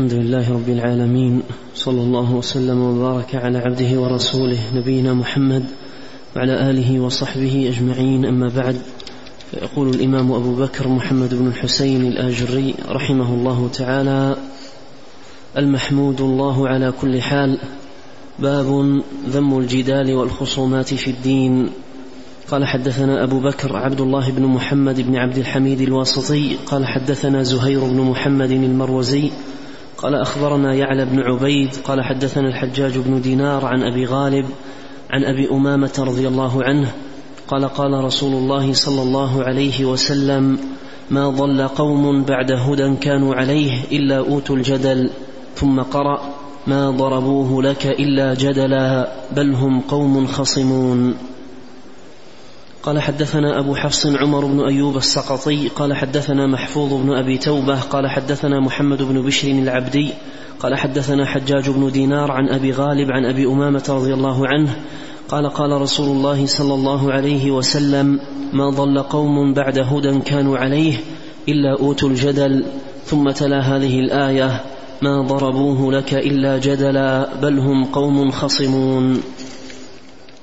الحمد لله رب العالمين صلى الله وسلم وبارك على عبده ورسوله نبينا محمد وعلى آله وصحبه أجمعين أما بعد فيقول الإمام أبو بكر محمد بن الحسين الآجري رحمه الله تعالى المحمود الله على كل حال باب ذم الجدال والخصومات في الدين. قال حدثنا أبو بكر عبد الله بن محمد بن عبد الحميد الواسطي قال حدثنا زهير بن محمد المروزي قال أخبرنا يعلى بن عبيد قال حدثنا الحجاج بن دينار عن أبي غالب عن أبي أمامة رضي الله عنه قال قال رسول الله صلى الله عليه وسلم ما ضل قوم بعد هدى كانوا عليه إلا أوتوا الجدل ثم قرأ ما ضربوه لك إلا جدلا بل هم قوم خصمون قال حدثنا أبو حفص عمر بن أيوب السقطي قال حدثنا محفوظ بن أبي توبة قال حدثنا محمد بن بشر العبدي قال حدثنا حجاج بن دينار عن أبي غالب عن أبي أمامة رضي الله عنه قال قال رسول الله صلى الله عليه وسلم ما ضل قوم بعد هدى كانوا عليه إلا أوتوا الجدل ثم تلا هذه الآية ما ضربوه لك إلا جدلا بل هم قوم خصمون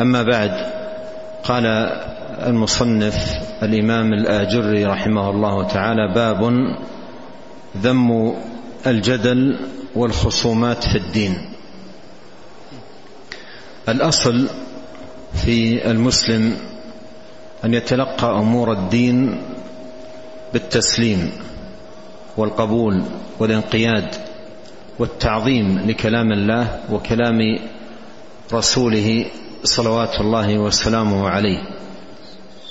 أما بعد قال المصنف الإمام الآجري رحمه الله تعالى باب ذم الجدل والخصومات في الدين. الأصل في المسلم أن يتلقى أمور الدين بالتسليم والقبول والانقياد والتعظيم لكلام الله وكلام رسوله صلوات الله وسلامه عليه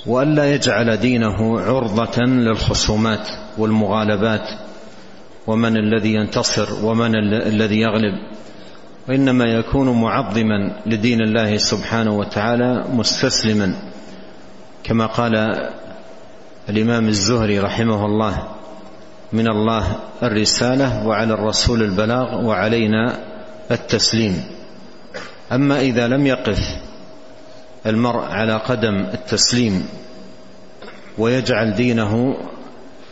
والا يجعل دينه عرضة للخصومات والمغالبات ومن الذي ينتصر ومن الذي يغلب وإنما يكون معظما لدين الله سبحانه وتعالى مستسلما كما قال الإمام الزهري رحمه الله من الله الرسالة وعلى الرسول البلاغ وعلينا التسليم. أما إذا لم يقف المرء على قدم التسليم ويجعل دينه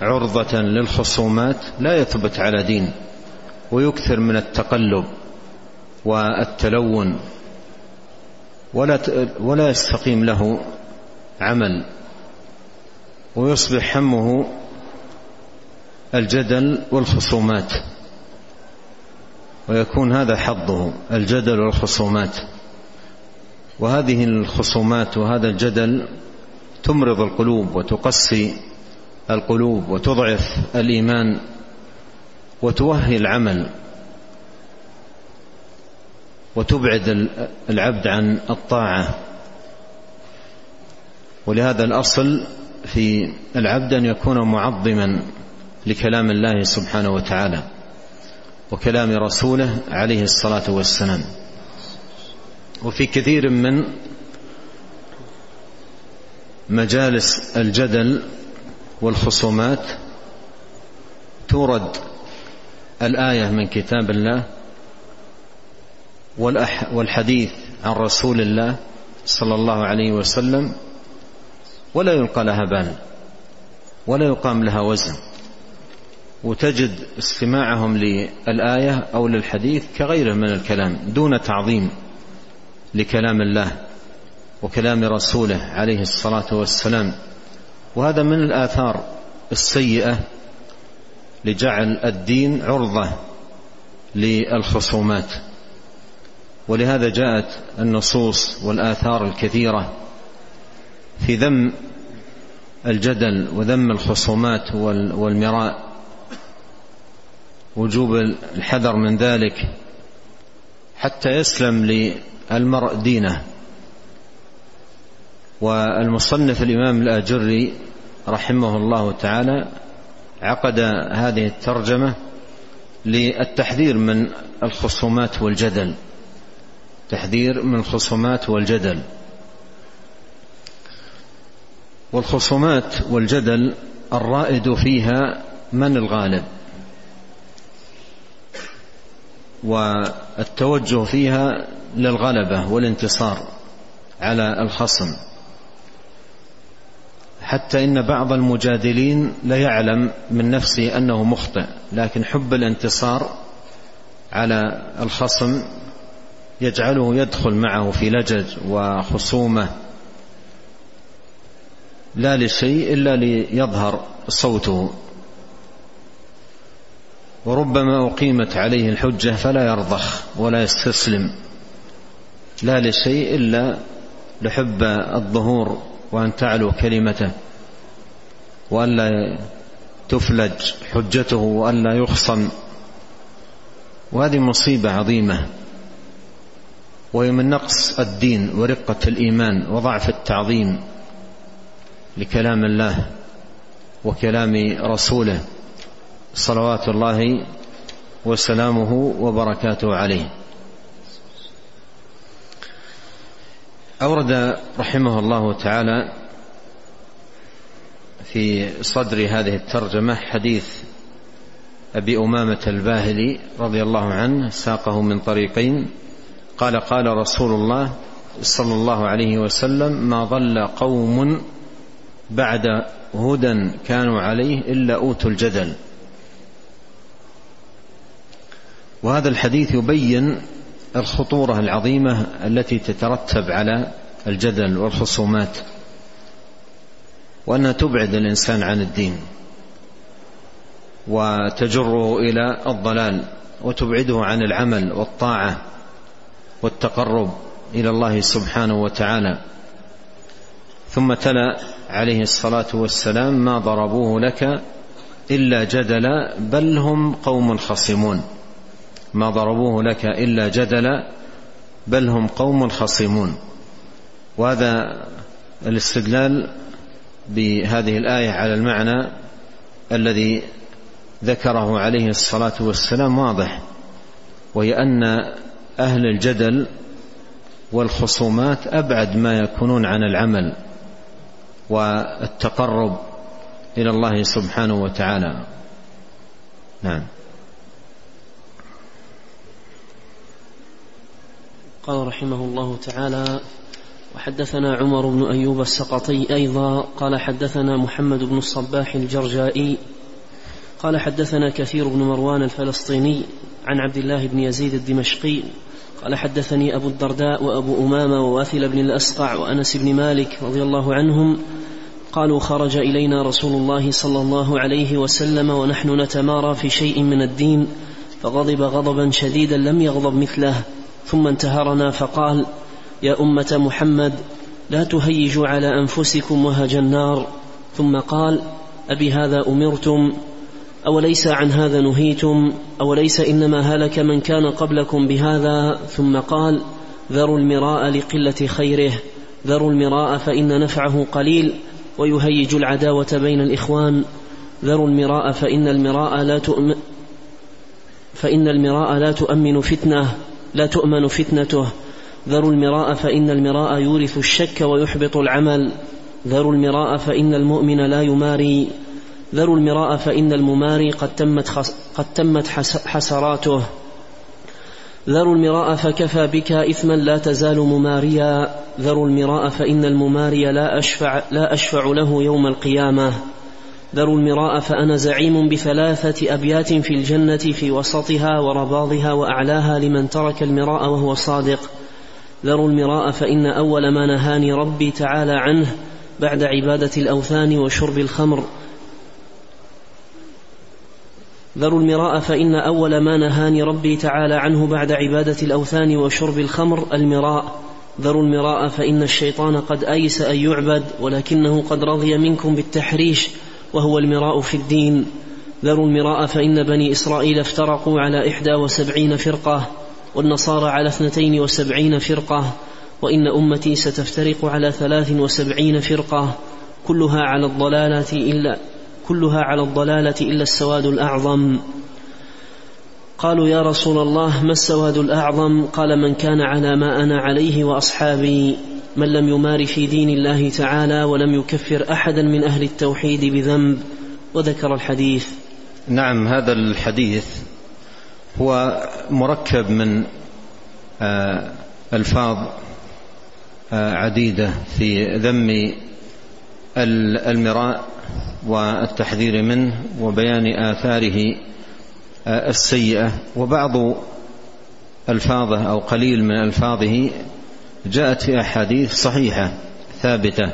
عرضة للخصومات لا يثبت على دين ويكثر من التقلب والتلون ولا ولا يستقيم له عمل ويصبح همه الجدل والخصومات. ويكون هذا حظه الجدل والخصومات. وهذه الخصومات وهذا الجدل تمرض القلوب وتقسي القلوب وتضعف الإيمان وتوهي العمل وتبعد العبد عن الطاعة. ولهذا الأصل في العبد أن يكون معظما لكلام الله سبحانه وتعالى. وكلام رسوله عليه الصلاة والسلام. وفي كثير من مجالس الجدل والخصومات تورد الآية من كتاب الله والحديث عن رسول الله صلى الله عليه وسلم. ولا يلقى لها بال ولا يقام لها وزن. وتجد استماعهم للآية أو للحديث كغيره من الكلام دون تعظيم لكلام الله وكلام رسوله عليه الصلاة والسلام. وهذا من الآثار السيئة لجعل الدين عرضة للخصومات. ولهذا جاءت النصوص والآثار الكثيرة في ذم الجدل وذم الخصومات والمراء. وجوب الحذر من ذلك حتى يسلم للمرء دينه والمصنف الإمام الآجري رحمه الله تعالى عقد هذه الترجمة للتحذير من الخصومات والجدل. تحذير من الخصومات والجدل. والخصومات والجدل الرائد فيها من الغالب؟ والتوجه فيها للغلبة والانتصار على الخصم. حتى إن بعض المجادلين لا يعلم من نفسه أنه مخطئ لكن حب الانتصار على الخصم يجعله يدخل معه في لجج وخصومة. لا لشيء إلا ليظهر صوته. وربما أقيمت عليه الحجة فلا يرضخ ولا يستسلم. لا لشيء إلا لحب الظهور وأن تعلو كلمته والا تفلج حجته والا يخصم. وهذه مصيبة عظيمة. وهي من نقص الدين ورقة الإيمان وضعف التعظيم لكلام الله وكلام رسوله. صلوات الله وسلامه وبركاته عليه. أورد رحمه الله تعالى في صدر هذه الترجمة حديث أبي أمامة الباهلي رضي الله عنه ساقه من طريقين. قال قال رسول الله صلى الله عليه وسلم ما ضل قوم بعد هدى كانوا عليه إلا أوتوا الجدل. وهذا الحديث يبين الخطورة العظيمة التي تترتب على الجدل والخصومات وأنها تبعد الإنسان عن الدين وتجره إلى الضلال وتبعده عن العمل والطاعة والتقرب إلى الله سبحانه وتعالى. ثم تلا عليه الصلاة والسلام ما ضربوه لك إلا جدلا بل هم قوم خصمون. ما ضربوه لك إلا جدلا بل هم قوم خصمون. وهذا الاستدلال بهذه الآية على المعنى الذي ذكره عليه الصلاة والسلام واضح وهي أن أهل الجدل والخصومات أبعد ما يكونون عن العمل والتقرب إلى الله سبحانه وتعالى. نعم. قال رحمه الله تعالى وحدثنا عمر بن أيوب السقطي أيضا قال حدثنا محمد بن الصباح الجرجائي قال حدثنا كثير بن مروان الفلسطيني عن عبد الله بن يزيد الدمشقي قال حدثني أبو الدرداء وأبو أمامة وواثل بن الأسقع وأنس بن مالك رضي الله عنهم قالوا خرج إلينا رسول الله صلى الله عليه وسلم ونحن نتمارى في شيء من الدين فغضب غضبا شديدا لم يغضب مثله. ثم انتهرنا فقال يا أمة محمد لا تهيجوا على أنفسكم وهج النار. ثم قال أبي هذا أمرتم؟ أوليس عن هذا نهيتم؟ أوليس إنما هلك من كان قبلكم بهذا؟ ثم قال ذروا المراء لقلة خيره ذروا المراء فإن نفعه قليل ويهيج العداوة بين الإخوان. ذروا المراء فإن المراء لا تؤمن فإن المراء لا تؤمن فتنة. لا تؤمن فتنته. ذروا المراء فإن المراء يورث الشك ويحبط العمل. ذروا المراء فإن المؤمن لا يماري. ذروا المراء فإن المماري قد تمت, خس قد تمت حسراته. ذروا المراء فكفى بك إثما لا تزال مماريا. ذروا المراء فإن المماري لا أشفع, لا أشفع له يوم القيامة. ذروا المراء فأنا زعيم بثلاثة أبيات في الجنة في وسطها ورباضها وأعلاها لمن ترك المراء وهو صادق. ذروا المراء فإن أول ما نهاني ربي تعالى عنه بعد عبادة الأوثان وشرب الخمر. ذروا المراء فإن أول ما نهاني ربي تعالى عنه بعد عبادة الأوثان وشرب الخمر المراء. ذروا المراء فإن الشيطان قد أيس أن يعبد ولكنه قد رضي منكم بالتحريش. وهو المراء في الدين. ذروا المراء فإن بني إسرائيل افترقوا على إحدى وسبعين فرقة والنصارى على اثنتين وسبعين فرقة وإن أمتي ستفترق على ثلاث وسبعين فرقة. كلها على الضلالة إلا كلها على الضلالة إلا السواد الأعظم. قالوا يا رسول الله ما السواد الأعظم؟ قال من كان على ما أنا عليه وأصحابي. من لم يمار في دين الله تعالى ولم يكفر أحدا من أهل التوحيد بذنب وذكر الحديث. نعم هذا الحديث هو مركب من آه، ألفاظ آه، عديدة في ذم المراء والتحذير منه وبيان آثاره آه، السيئة. وبعض ألفاظه أو قليل من ألفاظه جاءت في أحاديث صحيحة ثابتة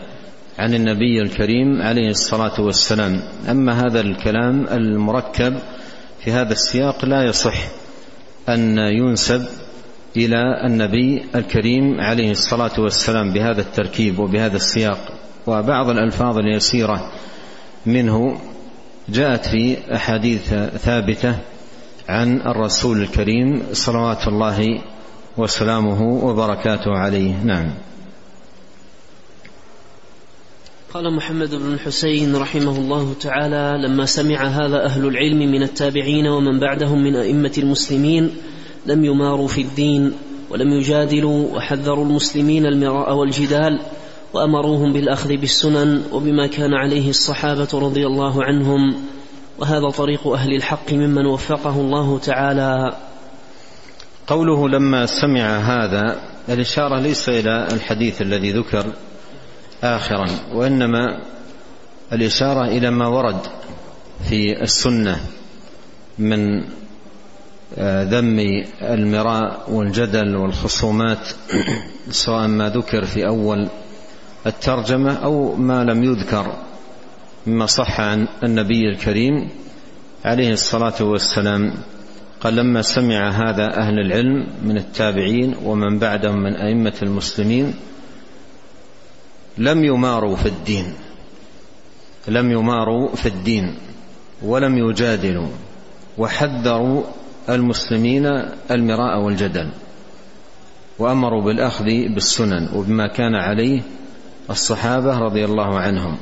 عن النبي الكريم عليه الصلاة والسلام. أما هذا الكلام المركب في هذا السياق لا يصح أن ينسب إلى النبي الكريم عليه الصلاة والسلام بهذا التركيب وبهذا السياق. وبعض الألفاظ اليسيرة منه جاءت في أحاديث ثابتة عن الرسول الكريم صلوات الله وسلامه وبركاته عليه. نعم. قال محمد بن الحسين رحمه الله تعالى لما سمع هذا أهل العلم من التابعين ومن بعدهم من أئمة المسلمين لم يماروا في الدين ولم يجادلوا وحذروا المسلمين المراء والجدال وأمروهم بالأخذ بالسنن وبما كان عليه الصحابة رضي الله عنهم وهذا طريق أهل الحق ممن وفقه الله تعالى. قوله لما سمع هذا الإشارة ليس إلى الحديث الذي ذكر آخرا وإنما الإشارة إلى ما ورد في السنة من آه، ذم المراء والجدل والخصومات سواء ما ذكر في أول الترجمة أو ما لم يذكر مما صح عن النبي الكريم عليه الصلاة والسلام. قال لما سمع هذا أهل العلم من التابعين ومن بعدهم من أئمة المسلمين لم يماروا في الدين لم يماروا في الدين ولم يجادلوا وحذروا المسلمين المراء والجدل وأمروا بالأخذ بالسنن وبما كان عليه الصحابة رضي الله عنهم.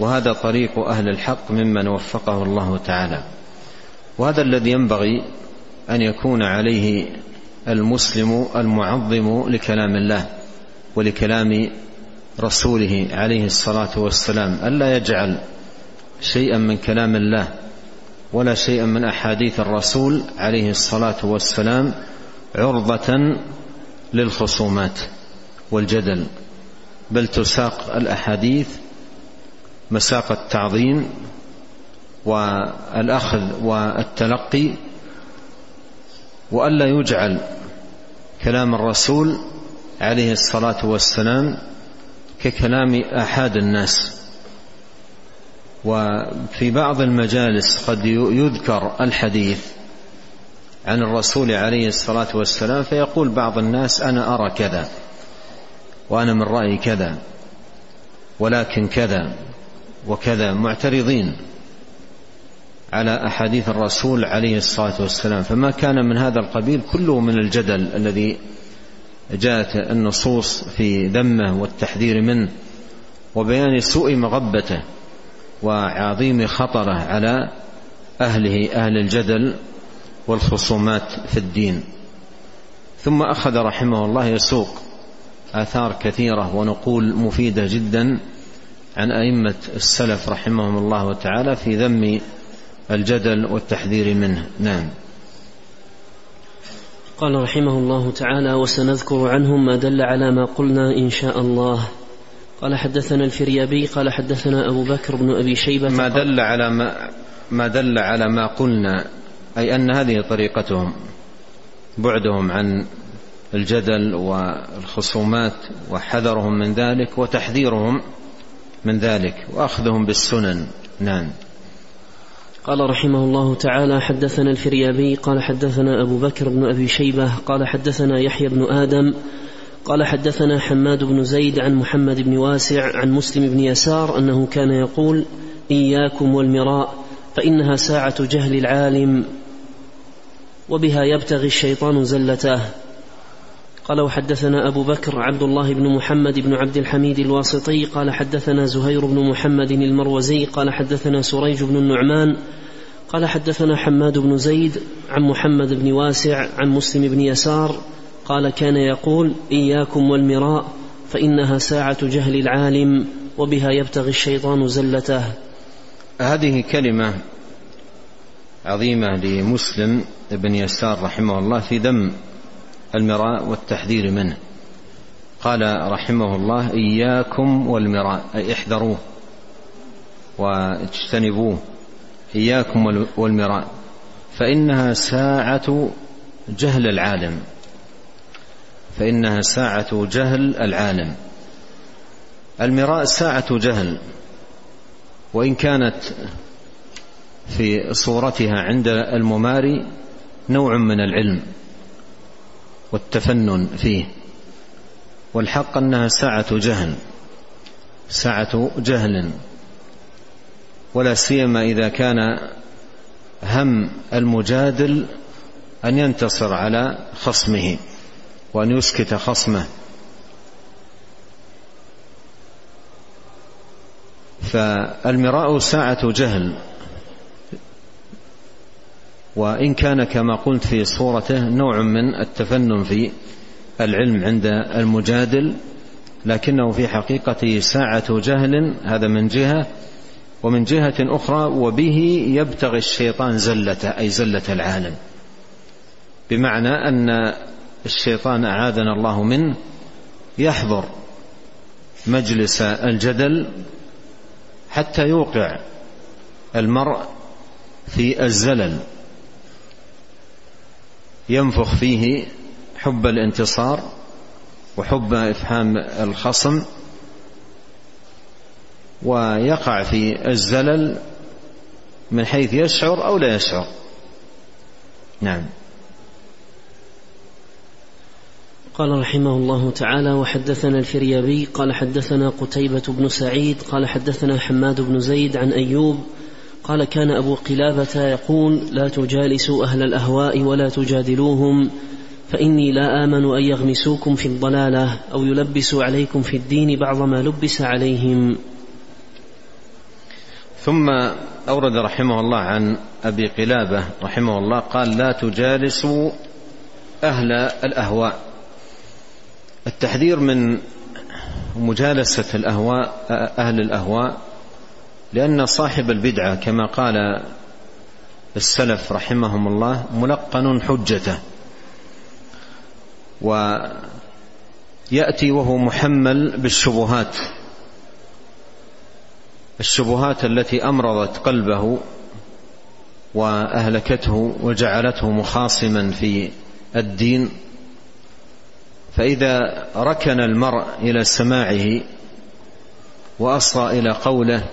وهذا طريق أهل الحق ممن وفقه الله تعالى. وهذا الذي ينبغي أن يكون عليه المسلم المعظم لكلام الله ولكلام رسوله عليه الصلاة والسلام ألا يجعل شيئا من كلام الله ولا شيئا من أحاديث الرسول عليه الصلاة والسلام عرضة للخصومات والجدل. بل تساق الأحاديث مساق التعظيم والأخذ والتلقي وألا يجعل كلام الرسول عليه الصلاة والسلام ككلام احاد الناس. وفي بعض المجالس قد يذكر الحديث عن الرسول عليه الصلاة والسلام فيقول بعض الناس أنا أرى كذا وأنا من رايي كذا ولكن كذا وكذا معترضين. على أحاديث الرسول عليه الصلاة والسلام. فما كان من هذا القبيل كله من الجدل الذي جاءت النصوص في ذمه والتحذير منه وبيان سوء مغبته وعظيم خطره على أهله أهل الجدل والخصومات في الدين. ثم أخذ رحمه الله يسوق آثار كثيرة ونقول مفيدة جدا عن أئمة السلف رحمهم الله تعالى في ذم الجدل والتحذير منه. نعم. قال رحمه الله تعالى وسنذكر عنهم ما دل على ما قلنا إن شاء الله. قال حدثنا الفريابي قال حدثنا أبو بكر بن أبي شيبة. ما دل على ما ما دل على ما قلنا أي أن هذه طريقتهم بعدهم عن الجدل والخصومات وحذرهم من ذلك وتحذيرهم من ذلك وأخذهم بالسنن. نعم. قال رحمه الله تعالى حدثنا الفريابي قال حدثنا أبو بكر بن أبي شيبة قال حدثنا يحيى بن آدم قال حدثنا حماد بن زيد عن محمد بن واسع عن مسلم بن يسار أنه كان يقول إياكم والمراء فإنها ساعة جهل العالم وبها يبتغي الشيطان زلته. قال وحدثنا أبو بكر عبد الله بن محمد بن عبد الحميد الواسطي قال حدثنا زهير بن محمد المروزي قال حدثنا سريج بن النعمان قال حدثنا حماد بن زيد عن محمد بن واسع عن مسلم بن يسار قال كان يقول إياكم والمراء فإنها ساعة جهل العالم وبها يبتغي الشيطان زلته. هذه كلمة عظيمة لمسلم بن يسار رحمه الله في ذم المراء والتحذير منه. قال رحمه الله إياكم والمراء أي احذروه واجتنبوه. إياكم والمراء فإنها ساعة جهل العالم. فإنها ساعة جهل العالم. المراء ساعة جهل وإن كانت في صورتها عند المماري نوع من العلم. والتفنن فيه. والحق أنها ساعة جهل ساعة جهل. ولا سيما إذا كان هم المجادل أن ينتصر على خصمه وأن يسكت خصمه. فالمراء ساعة جهل وإن كان كما قلت في صورته نوع من التفنن في العلم عند المجادل لكنه في حقيقته ساعة جهل هذا من جهة ومن جهة أخرى وبه يبتغي الشيطان زلته أي زلة العالم. بمعنى أن الشيطان أعاذنا الله منه يحضر مجلس الجدل حتى يوقع المرء في الزلل. ينفخ فيه حب الانتصار وحب إفهام الخصم ويقع في الزلل من حيث يشعر أو لا يشعر. نعم. قال رحمه الله تعالى وحدثنا الفريابي قال حدثنا قتيبة بن سعيد قال حدثنا حماد بن زيد عن أيوب قال كان أبو قلابة يقول لا تجالسوا أهل الأهواء ولا تجادلوهم فإني لا آمن أن يغمسوكم في الضلالة أو يلبسوا عليكم في الدين بعض ما لبس عليهم. ثم أورد رحمه الله عن أبي قلابة رحمه الله قال لا تجالسوا أهل الأهواء. التحذير من مجالسة الأهواء أهل الأهواء لأن صاحب البدعة كما قال السلف رحمهم الله ملقن حجته. ويأتي وهو محمل بالشبهات. الشبهات التي أمرضت قلبه وأهلكته وجعلته مخاصما في الدين. فإذا ركن المرء إلى سماعه وأصغى إلى قوله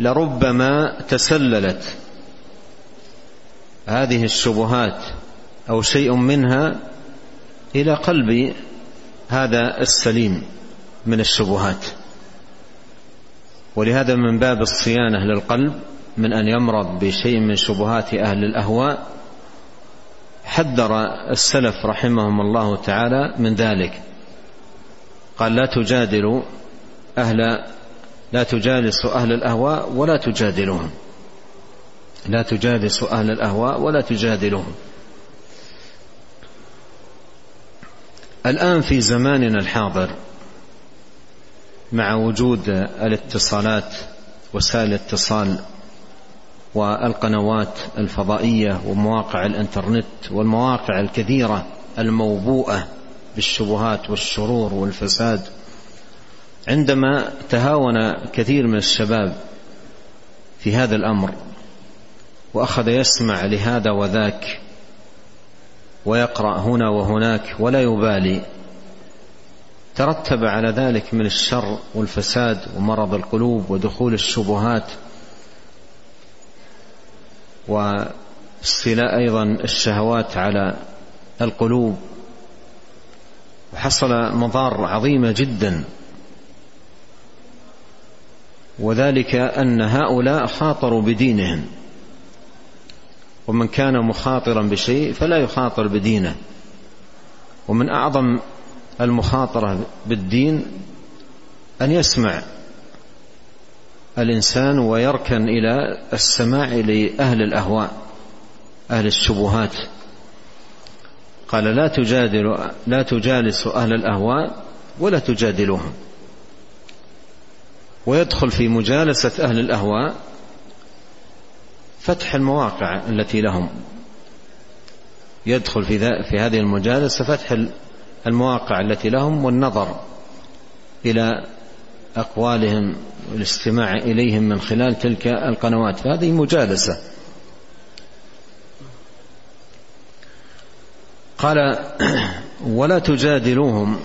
لربما تسللت. هذه الشبهات أو شيء منها إلى قلب هذا السليم من الشبهات. ولهذا من باب الصيانة للقلب من أن يمرض بشيء من شبهات أهل الأهواء حذر السلف رحمهم الله تعالى من ذلك. قال لا تجادلوا أهل لا تجالس أهل الأهواء ولا تجادلهم. لا تجالس أهل الأهواء ولا تجادلهم. الآن في زماننا الحاضر مع وجود الاتصالات وسائل الاتصال والقنوات الفضائية ومواقع الإنترنت والمواقع الكثيرة الموبوءة بالشبهات والشرور والفساد عندما تهاون كثير من الشباب في هذا الأمر وأخذ يسمع لهذا وذاك ويقرأ هنا وهناك ولا يبالي ترتب على ذلك من الشر والفساد ومرض القلوب ودخول الشبهات واستيلاء أيضا الشهوات على القلوب وحصل مضار عظيمه جدا. وذلك أن هؤلاء خاطروا بدينهم. ومن كان مخاطرا بشيء فلا يخاطر بدينه. ومن أعظم المخاطرة بالدين أن يسمع الإنسان ويركن إلى السماع لأهل الأهواء أهل الشبهات. قال لا تجادل لا تجالس أهل الأهواء ولا تجادلوهم. ويدخل في مجالسة أهل الأهواء فتح المواقع التي لهم. يدخل في في هذه المجالسة فتح المواقع التي لهم والنظر إلى أقوالهم والاستماع إليهم من خلال تلك القنوات. فهذه مجالسة. قال ولا تجادلوهم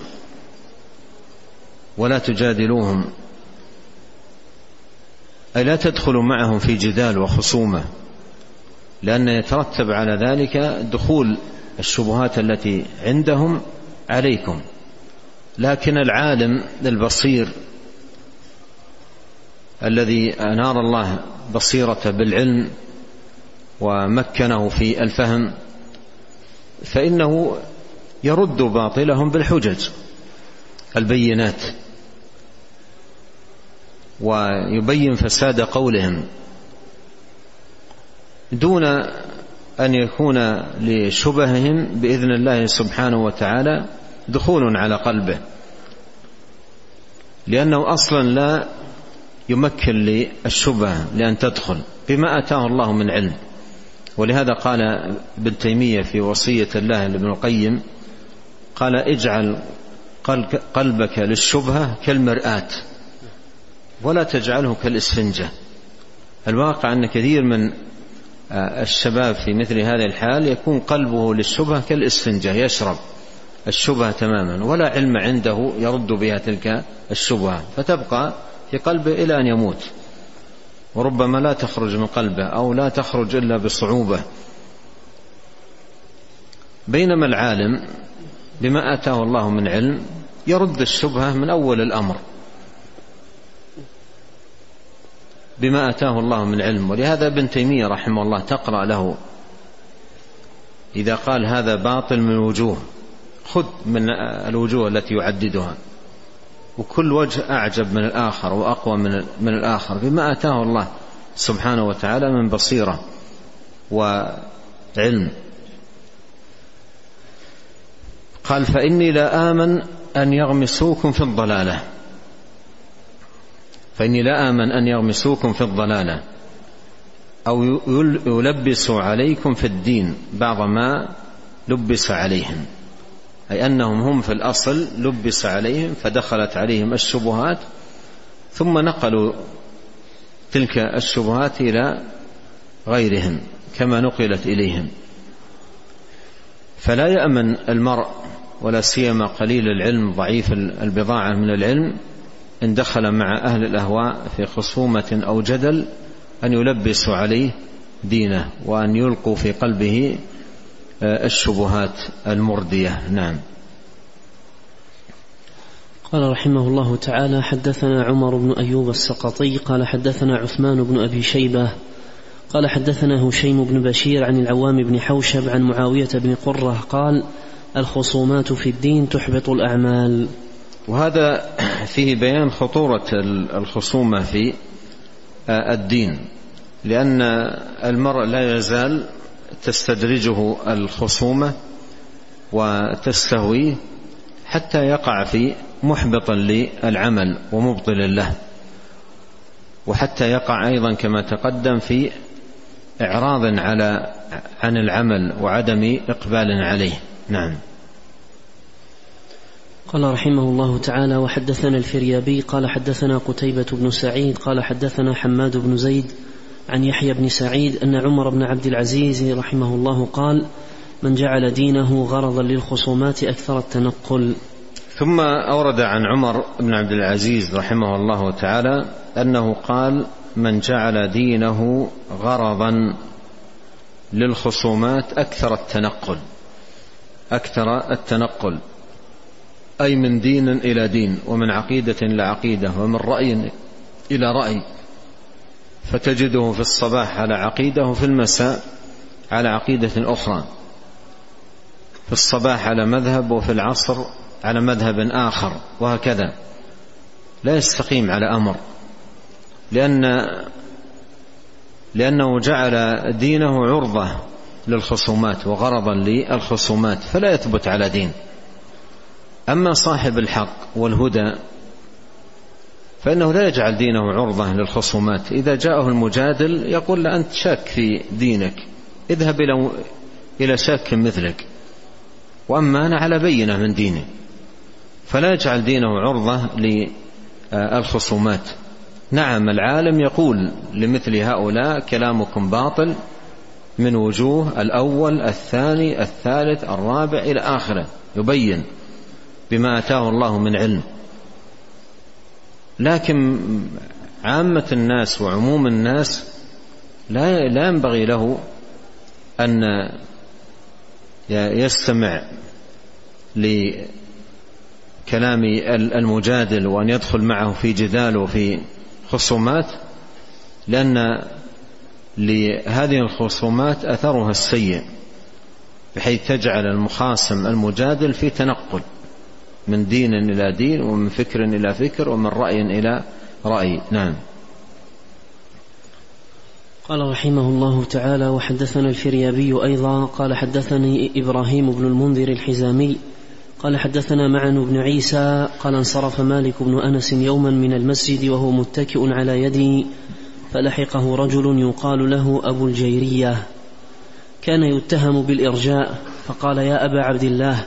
ولا تجادلوهم لا تدخلوا معهم في جدال وخصومة؟ لأن يترتب على ذلك دخول الشبهات التي عندهم عليكم. لكن العالم البصير الذي أنار الله بصيرته بالعلم ومكنه في الفهم فإنه يرد باطلهم بالحجج البينات. ويبين فساد قولهم دون أن يكون لشبههم بإذن الله سبحانه وتعالى دخول على قلبه. لأنه أصلا لا يمكن للشبهه لأن تدخل بما أتاه الله من علم. ولهذا قال ابن تيمية في وصية الله لابن القيم قال اجعل قلبك للشبهة كالمرآة. ولا تجعله كالإسفنجة. الواقع أن كثير من الشباب في مثل هذه الحال يكون قلبه للشبهة كالإسفنجة يشرب الشبهة تماما ولا علم عنده يرد بها تلك الشبهة فتبقى في قلبه إلى أن يموت. وربما لا تخرج من قلبه أو لا تخرج إلا بصعوبة. بينما العالم بما آتاه الله من علم يرد الشبهة من أول الأمر. بما أتاه الله من علم. ولهذا ابن تيمية رحمه الله تقرأ له إذا قال هذا باطل من وجوه خذ من الوجوه التي يعددها. وكل وجه أعجب من الآخر وأقوى من, من الآخر. بما آتاه الله سبحانه وتعالى من بصيرة وعلم. قال فإني لا آمن أن يغمسوكم في الضلالة. فإني لا آمن أن يغمسوكم في الضلالة أو يلبسوا عليكم في الدين بعض ما لبس عليهم. أي أنهم هم في الأصل لبس عليهم فدخلت عليهم الشبهات ثم نقلوا تلك الشبهات إلى غيرهم كما نقلت إليهم. فلا يأمن المرء ولا سيما قليل العلم ضعيف البضاعة من العلم إن دخل مع أهل الأهواء في خصومة أو جدل أن يلبسوا عليه دينه وأن يلقوا في قلبه الشبهات المردية. نعم. قال رحمه الله تعالى حدثنا عمر بن أيوب السقطي قال حدثنا عثمان بن أبي شيبة قال حدثنا هشيم بن بشير عن العوام بن حوشب عن معاوية بن قرة قال الخصومات في الدين تحبط الأعمال. وهذا فيه بيان خطورة الخصومة في الدين لأن المرء لا يزال تستدرجه الخصومة وتستهويه حتى يقع في محبط للعمل ومبطل له وحتى يقع أيضا كما تقدم في إعراض على عن العمل وعدم إقبال عليه. نعم. قال رحمه الله تعالى وحدثنا الفريابي قال حدثنا قتيبة بن سعيد قال حدثنا حماد بن زيد عن يحيى بن سعيد أن عمر بن عبد العزيز رحمه الله قال من جعل دينه غرضا للخصومات أكثر التنقل. ثم أورد عن عمر بن عبد العزيز رحمه الله تعالى أنه قال من جعل دينه غرضا للخصومات أكثر التنقل. أكثر التنقل. أي من دين إلى دين ومن عقيدة إلى عقيدة ومن رأي إلى رأي. فتجده في الصباح على عقيدة وفي المساء على عقيدة أخرى. في الصباح على مذهب وفي العصر على مذهب آخر وهكذا. لا يستقيم على أمر. لأن لأنه جعل دينه عرضة للخصومات وغرضا للخصومات فلا يثبت على دين. أما صاحب الحق والهدى فإنه لا يجعل دينه عرضة للخصومات. إذا جاءه المجادل يقول له أنت شاك في دينك اذهب إلى إلى شاك مثلك. وأما أنا على بينة من ديني فلا يجعل دينه عرضة للخصومات. نعم العالم يقول لمثل هؤلاء كلامكم باطل من وجوه الأول الثاني الثالث الرابع إلى آخره يبين. بما أتاه الله من علم. لكن عامة الناس وعموم الناس لا لا ينبغي له أن يستمع لكلام المجادل وأن يدخل معه في جدال وفي خصومات لأن لهذه الخصومات أثرها السيء بحيث تجعل المخاصم المجادل في تنقل. من دين إلى دين ومن فكر إلى فكر ومن رأي إلى رأي. نعم. قال رحمه الله تعالى وحدثنا الفريابي أيضا قال حدثني إبراهيم بن المنذر الحزامي قال حدثنا معن بن عيسى قال انصرف مالك بن أنس يوما من المسجد وهو متكئ على يدي فلحقه رجل يقال له أبو الجيرية. كان يتهم بالإرجاء فقال يا أبا عبد الله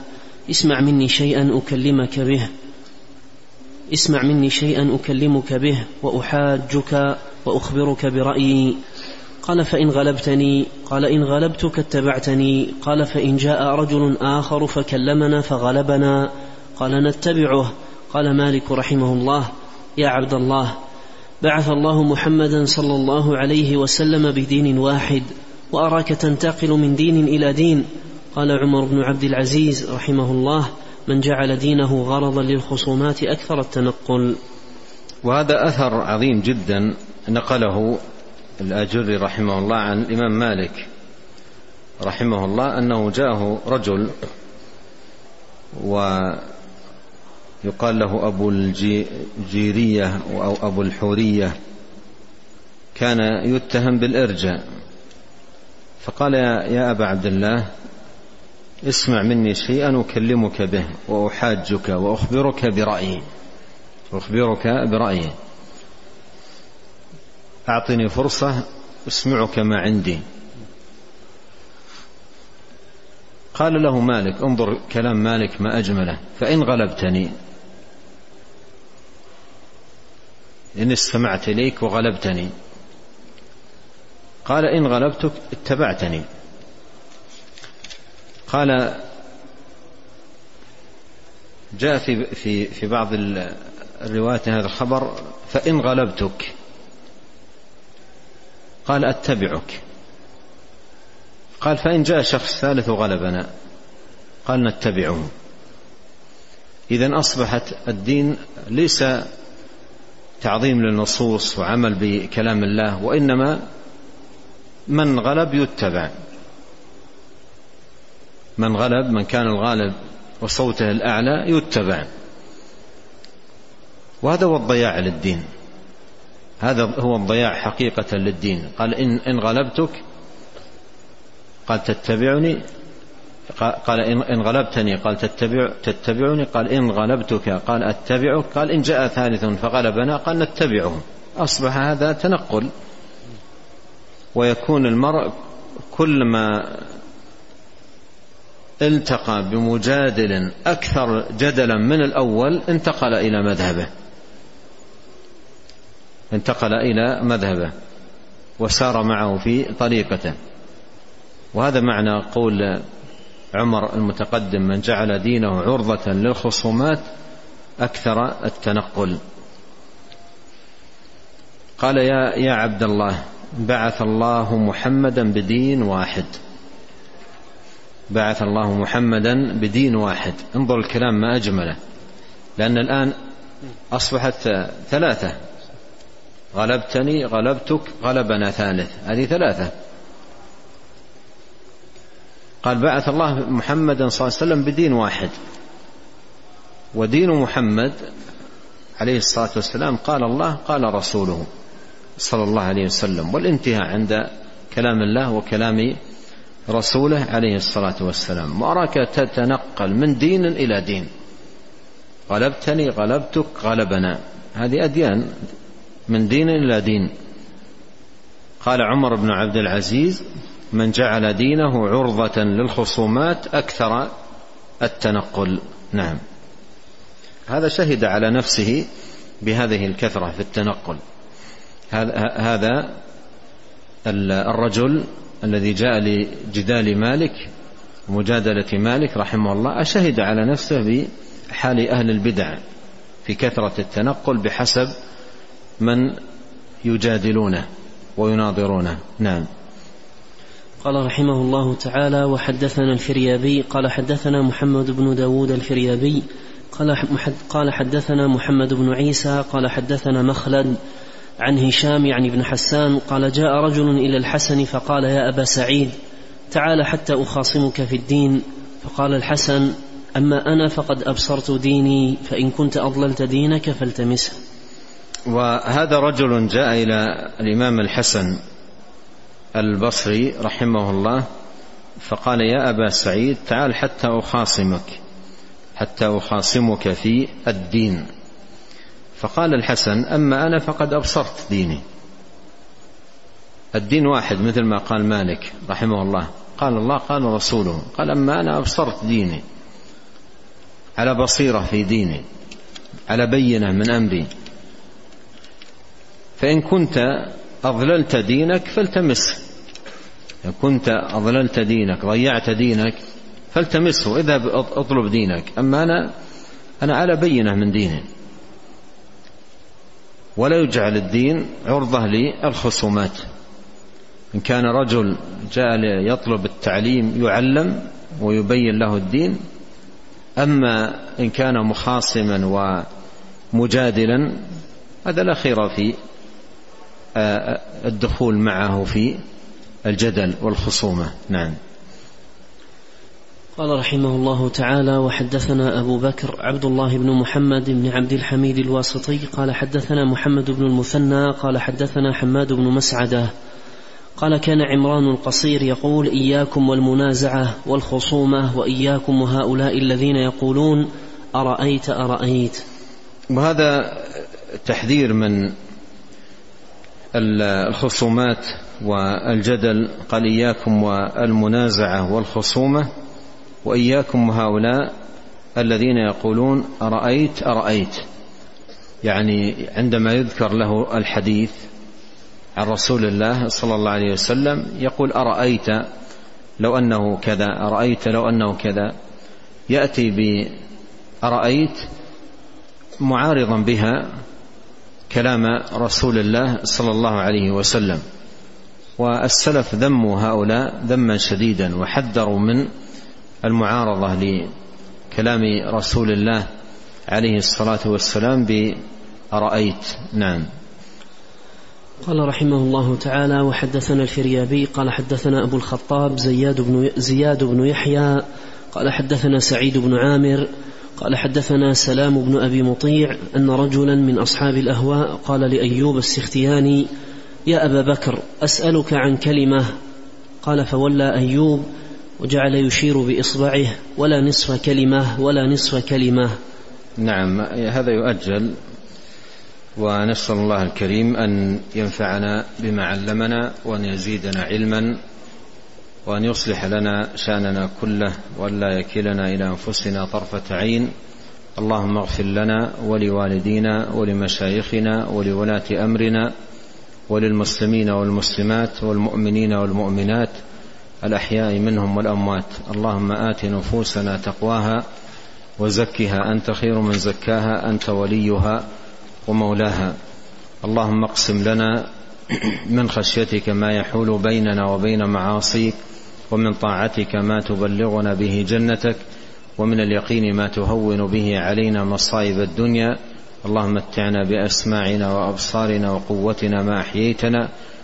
اسمع مني شيئا أكلمك به. اسمع مني شيئا أكلمك به. وأحاجك وأخبرك برأيي. قال فإن غلبتني. قال إن غلبتك اتبعتني. قال فإن جاء رجل آخر فكلمنا فغلبنا. قال نتبعه. قال مالك رحمه الله. يا عبد الله بعث الله محمدا صلى الله عليه وسلم بدين واحد وأراك تنتقل من دين إلى دين. قال عمر بن عبد العزيز رحمه الله من جعل دينه غرضا للخصومات أكثر التنقل. وهذا أثر عظيم جدا نقله الآجري رحمه الله عن الإمام مالك رحمه الله أنه جاءه رجل ويقال له أبو الجيرية أو أبو الحورية كان يتهم بالإرجاء. فقال يا أبا عبد الله اسمع مني شيئا أكلمك به وأحاجك وأخبرك برأيي. أخبرك برأيي. أعطني فرصة أسمعك ما عندي. قال له مالك انظر كلام مالك ما أجمله فإن غلبتني. إن استمعت إليك وغلبتني. قال إن غلبتك اتبعتني. قال جاء في في في بعض الروايات هذا الخبر فإن غلبتك قال أتبعك. قال فإن جاء شخص ثالث وغلبنا قال نتبعه. إذا أصبحت الدين ليس تعظيم للنصوص وعمل بكلام الله وإنما من غلب يتبع. من غلب من كان الغالب وصوته الأعلى يتبع وهذا هو الضياع للدين. هذا هو الضياع حقيقة للدين. قال إن, إن غلبتك قال تتبعني قال إن غلبتني قال تتبع تتبعني قال إن غلبتك قال أتبعك قال إن جاء ثالث فغلبنا قال نتبعه أصبح هذا تنقل ويكون المرء كلما التقى بمجادل أكثر جدلا من الأول انتقل إلى مذهبه. انتقل إلى مذهبه وسار معه في طريقته. وهذا معنى قول عمر المتقدم من جعل دينه عرضة للخصومات أكثر التنقل. قال يا يا عبد الله بعث الله محمدا بدين واحد. بعث الله محمدا بدين واحد. انظر الكلام ما أجمله. لأن الآن أصبحت ثلاثة. غلبتني غلبتك غلبنا ثالث. هذه ثلاثة. قال بعث الله محمدا صلى الله عليه وسلم بدين واحد. ودين محمد عليه الصلاة والسلام قال الله قال رسوله صلى الله عليه وسلم. والانتهاء عند كلام الله وكلام رسوله عليه الصلاة والسلام. وأراك تتنقل من دين إلى دين. غلبتني غلبتك غلبنا. هذه أديان من دين إلى دين. قال عمر بن عبد العزيز من جعل دينه عرضة للخصومات أكثر التنقل. نعم. هذا شهد على نفسه بهذه الكثرة في التنقل. هذا الرجل الذي جاء لجدال مالك ومجادله مالك رحمه الله أشهد على نفسه بحال أهل البدع في كثرة التنقل بحسب من يجادلونه ويناظرونه. نعم. قال رحمه الله تعالى وحدثنا الفريابي قال حدثنا محمد بن داود الفريابي قال قال حدثنا محمد بن عيسى قال حدثنا مخلد عن هشام يعني بن حسان قال جاء رجل إلى الحسن فقال يا أبا سعيد تعال حتى أخاصمك في الدين فقال الحسن أما أنا فقد أبصرت ديني فإن كنت أضللت دينك فالتمسه. وهذا رجل جاء إلى الإمام الحسن البصري رحمه الله فقال يا أبا سعيد تعال حتى أخاصمك حتى أخاصمك في الدين. فقال الحسن أما أنا فقد أبصرت ديني. الدين واحد مثل ما قال مالك رحمه الله. قال الله قال رسوله. قال أما أنا أبصرت ديني. على بصيرة في ديني. على بينة من أمري. فإن كنت أضللت دينك فالتمسه إن كنت أضللت دينك ضيعت دينك فالتمسه اذهب أطلب دينك. أما أنا أنا على بينة من ديني. ولا يجعل الدين عرضة للخصومات. إن كان رجل جاء يطلب التعليم يعلم ويبين له الدين أما إن كان مخاصما ومجادلا هذا لا خير في آه، الدخول معه في الجدل والخصومة. نعم. قال رحمه الله تعالى وحدثنا أبو بكر عبد الله بن محمد بن عبد الحميد الواسطي قال حدثنا محمد بن المثنى قال حدثنا حماد بن مسعدة قال كان عمران القصير يقول إياكم والمنازعة والخصومة وإياكم وهؤلاء الذين يقولون أرأيت أرأيت. وهذا تحذير من الخصومات والجدل؟ قال إياكم والمنازعة والخصومة. وإياكم هؤلاء الذين يقولون أرأيت أرأيت. يعني عندما يذكر له الحديث عن رسول الله صلى الله عليه وسلم يقول أرأيت لو أنه كذا أرأيت لو أنه كذا. يأتي بأرأيت معارضا بها كلام رسول الله صلى الله عليه وسلم. والسلف ذموا هؤلاء ذما شديدا وحذروا من المعارضة لكلام رسول الله عليه الصلاة والسلام بأرأيت نعم. قال رحمه الله تعالى وحدثنا الفريابي قال حدثنا أبو الخطاب زياد بن, زياد بن يحيى قال حدثنا سعيد بن عامر قال حدثنا سلام بن أبي مطيع أن رجلا من أصحاب الأهواء قال لأيوب السختياني يا أبا بكر أسألك عن كلمة. قال فولى أيوب وجعل يشير بإصبعه ولا نصف كلمة ولا نصف كلمة. نعم هذا يؤجل ونسأل الله الكريم أن ينفعنا بما علمنا وأن يزيدنا علما وأن يصلح لنا شأننا كله ولا يكلنا إلى أنفسنا طرفة عين. اللهم اغفر لنا ولوالدينا ولمشايخنا ولولاة أمرنا وللمسلمين والمسلمات والمؤمنين والمؤمنات الأحياء منهم والأموات. اللهم آت نفوسنا تقواها وزكها. أنت خير من زكاها أنت وليها ومولاها. اللهم اقسم لنا من خشيتك ما يحول بيننا وبين معاصيك ومن طاعتك ما تبلغنا به جنتك ومن اليقين ما تهون به علينا مصائب الدنيا. اللهم متعنا بأسماعنا وأبصارنا وقوتنا ما أحييتنا